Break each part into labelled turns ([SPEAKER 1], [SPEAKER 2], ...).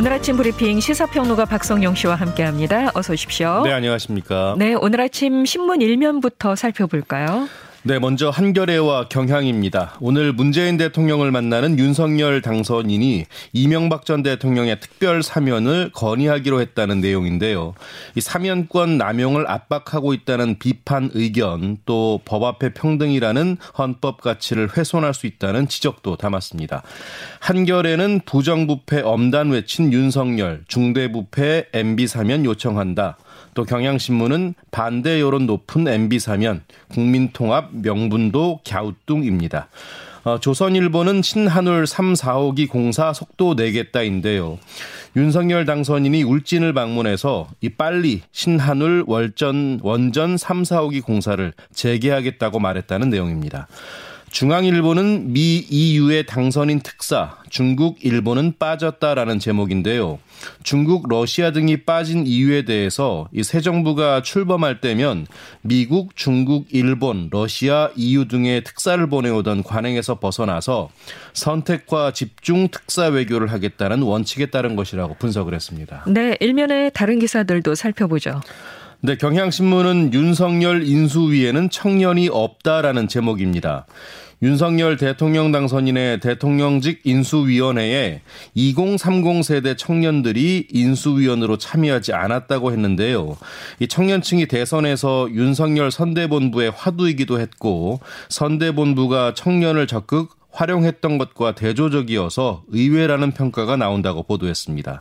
[SPEAKER 1] 오늘 아침 브리핑 시사평론가 박성용 씨와 함께합니다. 어서 오십시오.
[SPEAKER 2] 네, 안녕하십니까.
[SPEAKER 1] 네, 오늘 아침 신문 일면부터 살펴볼까요?
[SPEAKER 2] 네, 먼저 한겨레와 경향입니다. 오늘 문재인 대통령을 만나는 윤석열 당선인이 이명박 전 대통령의 특별 사면을 건의하기로 했다는 내용인데요. 이 사면권 남용을 압박하고 있다는 비판 의견 또 법 앞에 평등이라는 헌법 가치를 훼손할 수 있다는 지적도 담았습니다. 한겨레는 부정부패 엄단 외친 윤석열 중대부패 MB 사면 요청한다. 또 경향신문은 반대 여론 높은 MB 사면 국민통합 명분도 갸우뚱입니다. 어, 조선일보는 신한울 3, 4호기 공사 속도 내겠다인데요. 윤석열 당선인이 울진을 방문해서 이 빨리 신한울 월전 원전 3, 4호기 공사를 재개하겠다고 말했다는 내용입니다. 중앙일보는 미 EU의 당선인 특사, 중국, 일본은 빠졌다라는 제목인데요. 중국, 러시아 등이 빠진 이유에 대해서 이 새 정부가 출범할 때면 미국, 중국, 일본, 러시아, EU 등의 특사를 보내오던 관행에서 벗어나서 선택과 집중 특사 외교를 하겠다는 원칙에 따른 것이라고 분석을 했습니다.
[SPEAKER 1] 네, 일면의 다른 기사들도 살펴보죠.
[SPEAKER 2] 네, 경향신문은 윤석열 인수위에는 청년이 없다라는 제목입니다. 윤석열 대통령 당선인의 대통령직 인수위원회에 2030 세대 청년들이 인수위원으로 참여하지 않았다고 했는데요. 이 청년층이 대선에서 윤석열 선대본부의 화두이기도 했고 선대본부가 청년을 적극 활용했던 것과 대조적이어서 의외라는 평가가 나온다고 보도했습니다.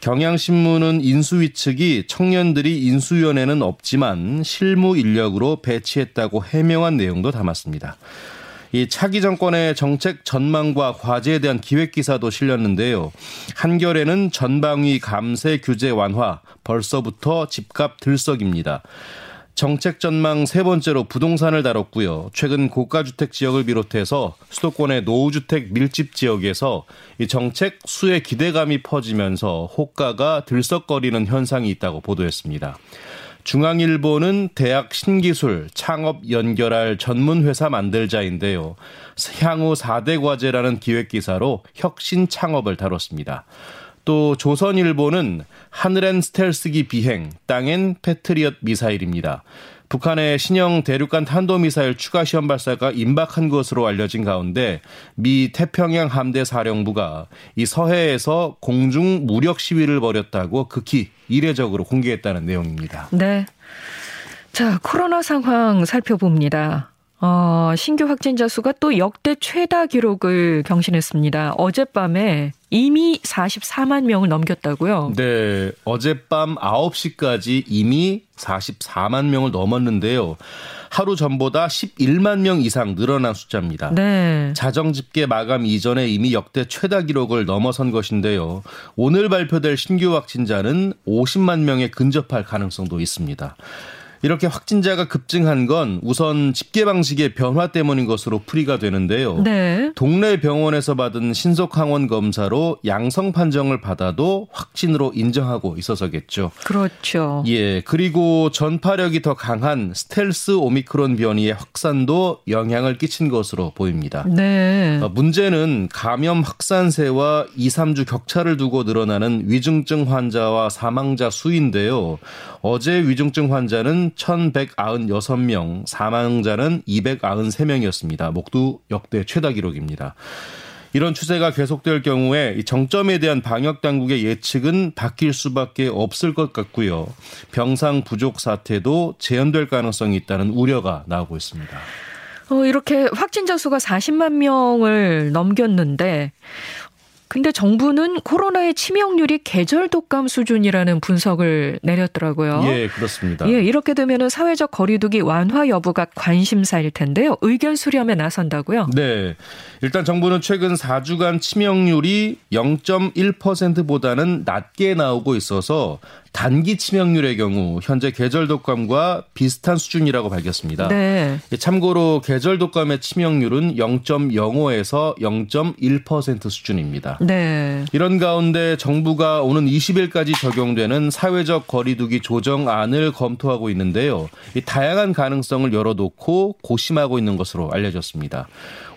[SPEAKER 2] 경향신문은 인수위 측이 청년들이 인수위원회는 없지만 실무 인력으로 배치했다고 해명한 내용도 담았습니다. 이 차기 정권의 정책 전망과 과제에 대한 기획 기사도 실렸는데요. 한결에는 전방위 감세 규제 완화 벌써부터 집값 들썩입니다. 정책 전망 세 번째로 부동산을 다뤘고요. 최근 고가주택 지역을 비롯해서 수도권의 노후주택 밀집 지역에서 이 정책 수의 기대감이 퍼지면서 호가가 들썩거리는 현상이 있다고 보도했습니다. 중앙일보는 대학 신기술 창업 연결할 전문 회사 만들자인데요. 향후 4대 과제라는 기획 기사로 혁신 창업을 다뤘습니다. 또 조선일보는 하늘엔 스텔스기 비행, 땅엔 패트리엇 미사일입니다. 북한의 신형 대륙간 탄도미사일 추가 시험 발사가 임박한 것으로 알려진 가운데 미 태평양 함대 사령부가 이 서해에서 공중 무력 시위를 벌였다고 극히 이례적으로 공개했다는 내용입니다.
[SPEAKER 1] 네. 자, 코로나 상황 살펴봅니다. 어, 신규 확진자 수가 또 역대 최다 기록을 경신했습니다. 어젯밤에 이미 44만 명을 넘겼다고요?
[SPEAKER 2] 네. 어젯밤 9시까지 이미 44만 명을 넘었는데요. 하루 전보다 11만 명 이상 늘어난 숫자입니다.
[SPEAKER 1] 네.
[SPEAKER 2] 자정 집계 마감 이전에 이미 역대 최다 기록을 넘어선 것인데요. 오늘 발표될 신규 확진자는 50만 명에 근접할 가능성도 있습니다. 이렇게 확진자가 급증한 건 우선 집계 방식의 변화 때문인 것으로 풀이가 되는데요.
[SPEAKER 1] 네.
[SPEAKER 2] 동네 병원에서 받은 신속 항원 검사로 양성 판정을 받아도 확진으로 인정하고 있어서겠죠.
[SPEAKER 1] 그렇죠.
[SPEAKER 2] 예, 그리고 전파력이 더 강한 스텔스 오미크론 변이의 확산도 영향을 끼친 것으로 보입니다.
[SPEAKER 1] 네.
[SPEAKER 2] 어, 문제는 감염 확산세와 2, 3주 격차를 두고 늘어나는 위중증 환자와 사망자 수인데요. 어제 위중증 환자는 1,196명, 사망자는 293명이었습니다. 모두 역대 최다 기록입니다. 이런 추세가 계속될 경우에 정점에 대한 방역 당국의 예측은 바뀔 수밖에 없을 것 같고요. 병상 부족 사태도 재현될 가능성이 있다는 우려가 나오고 있습니다.
[SPEAKER 1] 어, 이렇게 확진자 수가 40만 명을 넘겼는데 근데 정부는 코로나의 치명률이 계절 독감 수준이라는 분석을 내렸더라고요.
[SPEAKER 2] 예, 그렇습니다.
[SPEAKER 1] 예, 이렇게 되면은 사회적 거리두기 완화 여부가 관심사일 텐데요. 의견 수렴에 나선다고요?
[SPEAKER 2] 네. 일단 정부는 최근 4주간 치명률이 0.1%보다는 낮게 나오고 있어서 단기 치명률의 경우 현재 계절 독감과 비슷한 수준이라고 밝혔습니다.
[SPEAKER 1] 네.
[SPEAKER 2] 참고로 계절 독감의 치명률은 0.05에서 0.1% 수준입니다.
[SPEAKER 1] 네.
[SPEAKER 2] 이런 가운데 정부가 오는 20일까지 적용되는 사회적 거리두기 조정안을 검토하고 있는데요. 이 다양한 가능성을 열어놓고 고심하고 있는 것으로 알려졌습니다.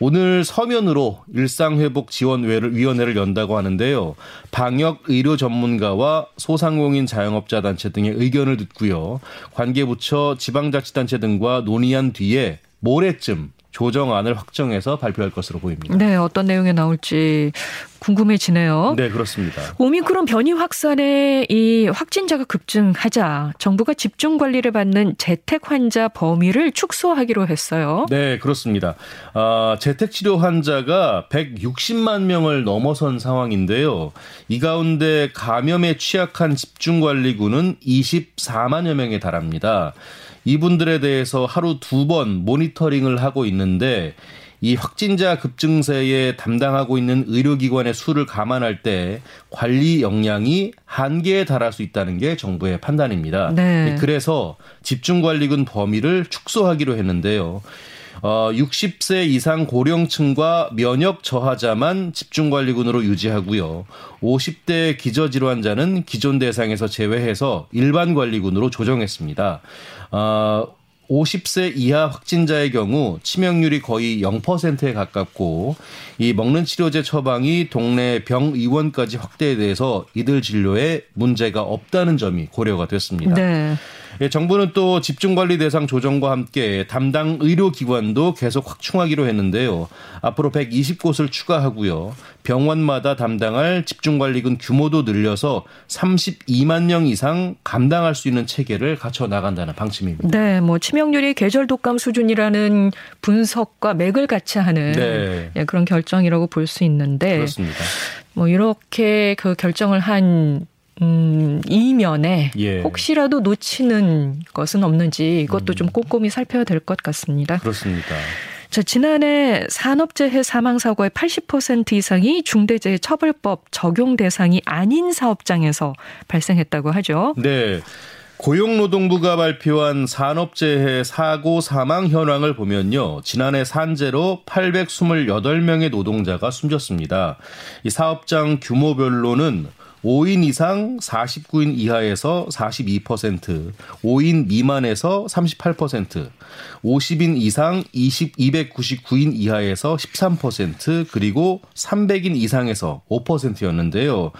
[SPEAKER 2] 오늘 서면으로 일상회복 지원위원회를 연다고 하는데요. 방역 의료 전문가와 소상공인 자영업자 단체 등의 의견을 듣고요. 관계부처 지방자치단체 등과 논의한 뒤에 모레쯤 조정안을 확정해서 발표할 것으로 보입니다.
[SPEAKER 1] 네, 어떤 내용이 나올지 궁금해지네요.
[SPEAKER 2] 네, 그렇습니다.
[SPEAKER 1] 오미크론 변이 확산에 이 확진자가 급증하자 정부가 집중 관리를 받는 재택 환자 범위를 축소하기로 했어요.
[SPEAKER 2] 네, 그렇습니다. 아, 재택 치료 환자가 160만 명을 넘어선 상황인데요. 이 가운데 감염에 취약한 집중 관리군은 24만여 명에 달합니다. 이분들에 대해서 하루 두 번 모니터링을 하고 있는데 이 확진자 급증세에 담당하고 있는 의료기관의 수를 감안할 때 관리 역량이 한계에 달할 수 있다는 게 정부의 판단입니다. 네. 그래서 집중관리군 범위를 축소하기로 했는데요. 어, 60세 이상 고령층과 면역 저하자만 집중관리군으로 유지하고요. 50대 기저질환자는 기존 대상에서 제외해서 일반 관리군으로 조정했습니다. 어, 50세 이하 확진자의 경우 치명률이 거의 0%에 가깝고 이 먹는 치료제 처방이 동네 병의원까지 확대돼서 이들 진료에 문제가 없다는 점이 고려가 됐습니다. 네. 예, 정부는 또 집중관리 대상 조정과 함께 담당 의료기관도 계속 확충하기로 했는데요. 앞으로 120곳을 추가하고요. 병원마다 담당할 집중관리군 규모도 늘려서 32만 명 이상 감당할 수 있는 체계를 갖춰 나간다는 방침입니다.
[SPEAKER 1] 네, 뭐 치명률이 계절 독감 수준이라는 분석과 맥을 같이 하는 네. 예, 그런 결정이라고 볼 수 있는데
[SPEAKER 2] 그렇습니다.
[SPEAKER 1] 뭐 이렇게 그 결정을 한 음, 이면에 예. 혹시라도 놓치는 것은 없는지 이것도 음. 좀 꼼꼼히 살펴야 될 것 같습니다.
[SPEAKER 2] 그렇습니다.
[SPEAKER 1] 자, 지난해 산업재해 사망사고의 80% 이상이 중대재해 처벌법 적용 대상이 아닌 사업장에서 발생했다고 하죠.
[SPEAKER 2] 네. 고용노동부가 발표한 산업재해 사고 사망 현황을 보면요. 지난해 산재로 828명의 노동자가 숨졌습니다. 이 사업장 규모별로는 5인 이상 49인 이하에서 42%, 5인 미만에서 38%, 50인 이상 20, 299인 이하에서 13%, 그리고 300인 이상에서 5%였는데요.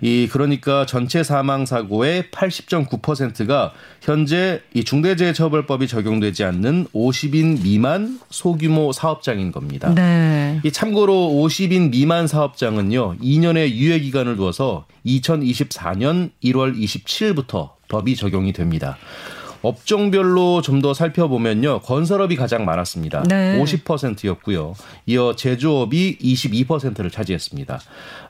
[SPEAKER 2] 이 그러니까 전체 사망 사고의 80.9%가 현재 이 중대재해처벌법이 적용되지 않는 50인 미만 소규모 사업장인 겁니다. 네. 이 참고로 50인 미만 사업장은요. 2년의 유예 기간을 두어서 2024년 1월 27일부터 법이 적용이 됩니다. 업종별로 좀 더 살펴보면요. 건설업이 가장 많았습니다. 네. 50%였고요. 이어 제조업이 22%를 차지했습니다.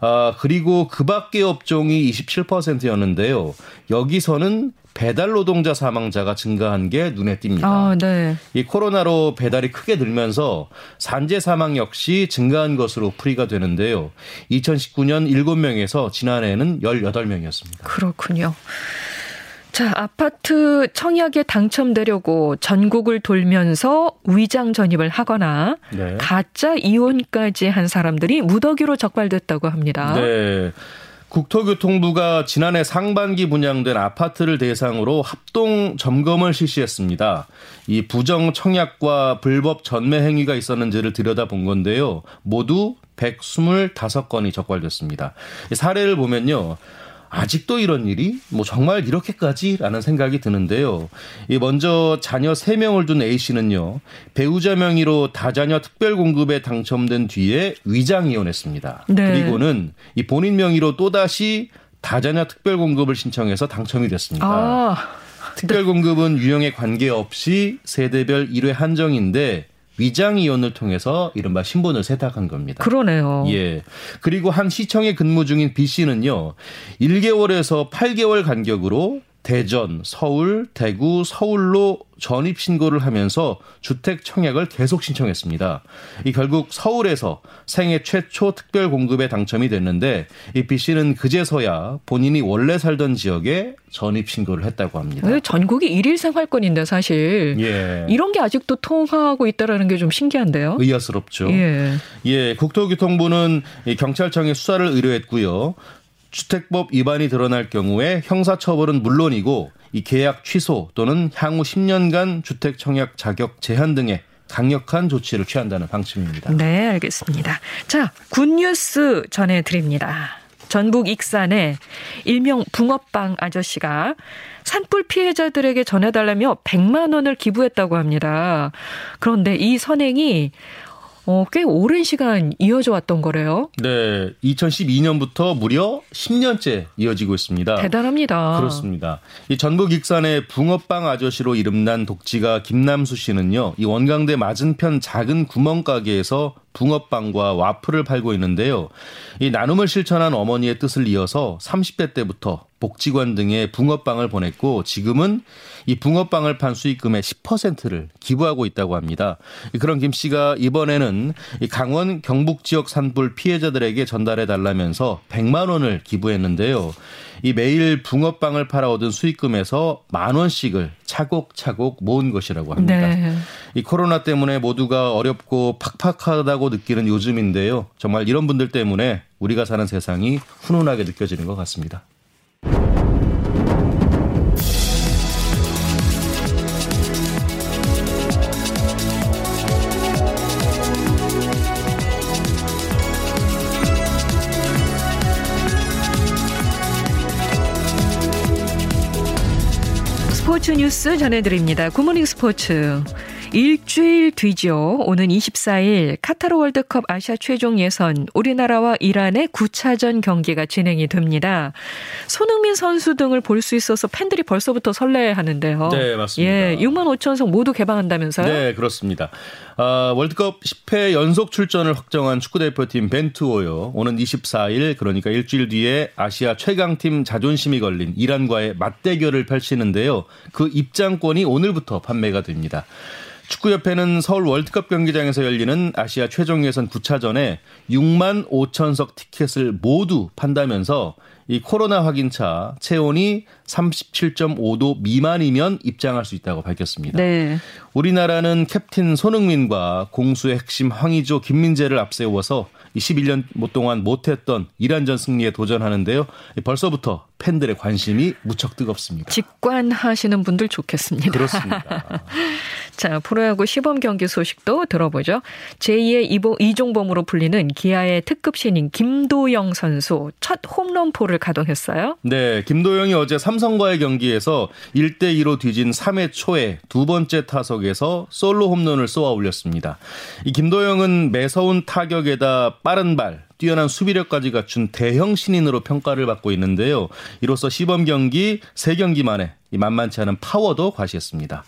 [SPEAKER 2] 아, 그리고 그 밖의 업종이 27%였는데요. 여기서는 배달 노동자 사망자가 증가한 게 눈에 띕니다. 아, 네. 이 코로나로 배달이 크게 늘면서 산재 사망 역시 증가한 것으로 풀이가 되는데요. 2019년 7명에서 지난해에는 18명이었습니다.
[SPEAKER 1] 그렇군요. 자, 아파트 청약에 당첨되려고 전국을 돌면서 위장 전입을 하거나 네. 가짜 이혼까지 한 사람들이 무더기로 적발됐다고 합니다.
[SPEAKER 2] 네. 국토교통부가 지난해 상반기 분양된 아파트를 대상으로 합동 점검을 실시했습니다. 이 부정 청약과 불법 전매 행위가 있었는지를 들여다본 건데요. 모두 125건이 적발됐습니다. 사례를 보면요. 아직도 이런 일이 뭐 정말 이렇게까지라는 생각이 드는데요. 이 먼저 자녀 3명을 둔 A 씨는요. 배우자 명의로 다자녀 특별 공급에 당첨된 뒤에 위장 이혼했습니다. 네. 그리고는 이 본인 명의로 또다시 다자녀 특별 공급을 신청해서 당첨이 됐습니다. 아. 특별 공급은 유형에 관계없이 세대별 1회 한정인데 위장 이혼을 통해서 이른바 신분을 세탁한 겁니다.
[SPEAKER 1] 그러네요.
[SPEAKER 2] 예. 그리고 한 시청에 근무 중인 B 씨는요. 1개월에서 8개월 간격으로 대전, 서울, 대구, 서울로 전입 신고를 하면서 주택 청약을 계속 신청했습니다. 이 결국 서울에서 생애 최초 특별 공급에 당첨이 됐는데 이 B 씨는 그제서야 본인이 원래 살던 지역에 전입 신고를 했다고 합니다.
[SPEAKER 1] 전국이 일일 생활권인데 사실 예. 이런 게 아직도 통하고 있다라는 게 좀 신기한데요.
[SPEAKER 2] 의아스럽죠. 예. 예, 국토교통부는 경찰청에 수사를 의뢰했고요. 주택법 위반이 드러날 경우에 형사처벌은 물론이고 이 계약 취소 또는 향후 10년간 주택 청약 자격 제한 등의 강력한 조치를 취한다는 방침입니다.
[SPEAKER 1] 네, 알겠습니다. 자, 굿뉴스 전해드립니다. 전북 익산에 일명 붕어빵 아저씨가 산불 피해자들에게 전해달라며 100만 원을 기부했다고 합니다. 그런데 이 선행이 어, 꽤 오랜 시간 이어져 왔던 거래요.
[SPEAKER 2] 네, 2012년부터 무려 10년째 이어지고 있습니다.
[SPEAKER 1] 대단합니다.
[SPEAKER 2] 그렇습니다. 이 전북 익산의 붕어빵 아저씨로 이름난 독지가 김남수 씨는요, 이 원광대 맞은편 작은 구멍가게에서 붕어빵과 와플을 팔고 있는데요. 이 나눔을 실천한 어머니의 뜻을 이어서 30대 때부터 복지관 등에 붕어빵을 보냈고 지금은 이 붕어빵을 판 수익금의 10%를 기부하고 있다고 합니다. 그런 김 씨가 이번에는 강원 경북 지역 산불 피해자들에게 전달해 달라면서 100만 원을 기부했는데요. 이 매일 붕어빵을 팔아 얻은 수익금에서 만 원씩을 차곡차곡 모은 것이라고 합니다. 네. 이 코로나 때문에 모두가 어렵고 팍팍하다고 느끼는 요즘인데요. 정말 이런 분들 때문에 우리가 사는 세상이 훈훈하게 느껴지는 것 같습니다.
[SPEAKER 1] 스포츠 뉴스 전해드립니다. 굿모닝 스포츠. 일주일 뒤죠. 오는 24일 카타르 월드컵 아시아 최종 예선 우리나라와 이란의 9차전 경기가 진행이 됩니다. 손흥민 선수 등을 볼 수 있어서 팬들이 벌써부터 설레하는데요.
[SPEAKER 2] 네, 맞습니다.
[SPEAKER 1] 예, 6만 5천 석 모두 개방한다면서요?
[SPEAKER 2] 네, 그렇습니다. 아, 월드컵 10회 연속 출전을 확정한 축구대표팀 벤투오요. 오는 24일 그러니까 일주일 뒤에 아시아 최강팀 자존심이 걸린 이란과의 맞대결을 펼치는데요. 그 입장권이 오늘부터 판매가 됩니다. 축구협회는 서울 월드컵 경기장에서 열리는 아시아 최종 예선 9차전에 6만 5천석 티켓을 모두 판다면서 이 코로나 확인차 체온이 37.5도 미만이면 입장할 수 있다고 밝혔습니다. 네. 우리나라는 캡틴 손흥민과 공수의 핵심 황의조 김민재를 앞세워서 21년 동안 못했던 이란전 승리에 도전하는데요. 벌써부터 팬들의 관심이 무척 뜨겁습니다.
[SPEAKER 1] 직관하시는 분들 좋겠습니다.
[SPEAKER 2] 그렇습니다.
[SPEAKER 1] 자, 프로야구 시범 경기 소식도 들어보죠. 제2의 이종범으로 불리는 기아의 특급 신인 김도영 선수 첫 홈런포를 가동했어요.
[SPEAKER 2] 네, 김도영이 어제 삼성과의 경기에서 1대 2로 뒤진 3회 초에 두 번째 타석에서 솔로 홈런을 쏘아 올렸습니다. 이 김도영은 매서운 타격에다 빠른 발, 뛰어난 수비력까지 갖춘 대형 신인으로 평가를 받고 있는데요. 이로써 시범 경기 3경기 만에 만만치 않은 파워도 과시했습니다.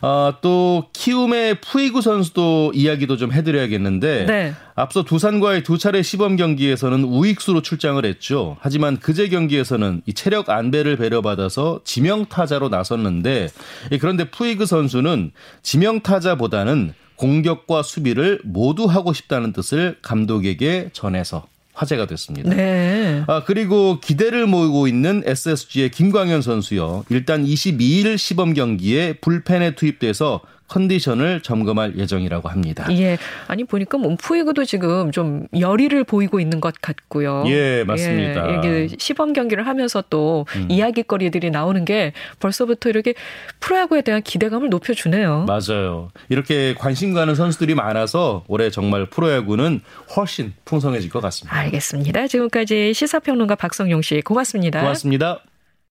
[SPEAKER 2] 아, 또 키움의 푸이구 선수도 이야기도 좀 해드려야겠는데 네. 앞서 두산과의 두 차례 시범 경기에서는 우익수로 출장을 했죠. 하지만 그제 경기에서는 이 체력 안배를 배려받아서 지명 타자로 나섰는데 그런데 푸이그 선수는 지명 타자보다는 공격과 수비를 모두 하고 싶다는 뜻을 감독에게 전해서 화제가 됐습니다. 네. 아, 그리고 기대를 모으고 있는 SSG의 김광현 선수요. 일단 22일 시범 경기에 불펜에 투입돼서 컨디션을 점검할 예정이라고 합니다.
[SPEAKER 1] 예. 아니 보니까 몸푸이그도 지금 좀 열의를 보이고 있는 것 같고요.
[SPEAKER 2] 예, 맞습니다.
[SPEAKER 1] 예, 이게 시범 경기를 하면서 또 음. 이야기거리들이 나오는 게 벌써부터 이렇게 프로야구에 대한 기대감을 높여 주네요.
[SPEAKER 2] 맞아요. 이렇게 관심 가는 선수들이 많아서 올해 정말 프로야구는 훨씬 풍성해질 것 같습니다.
[SPEAKER 1] 알겠습니다. 지금까지 시사평론가 박성용 씨 고맙습니다.
[SPEAKER 2] 고맙습니다.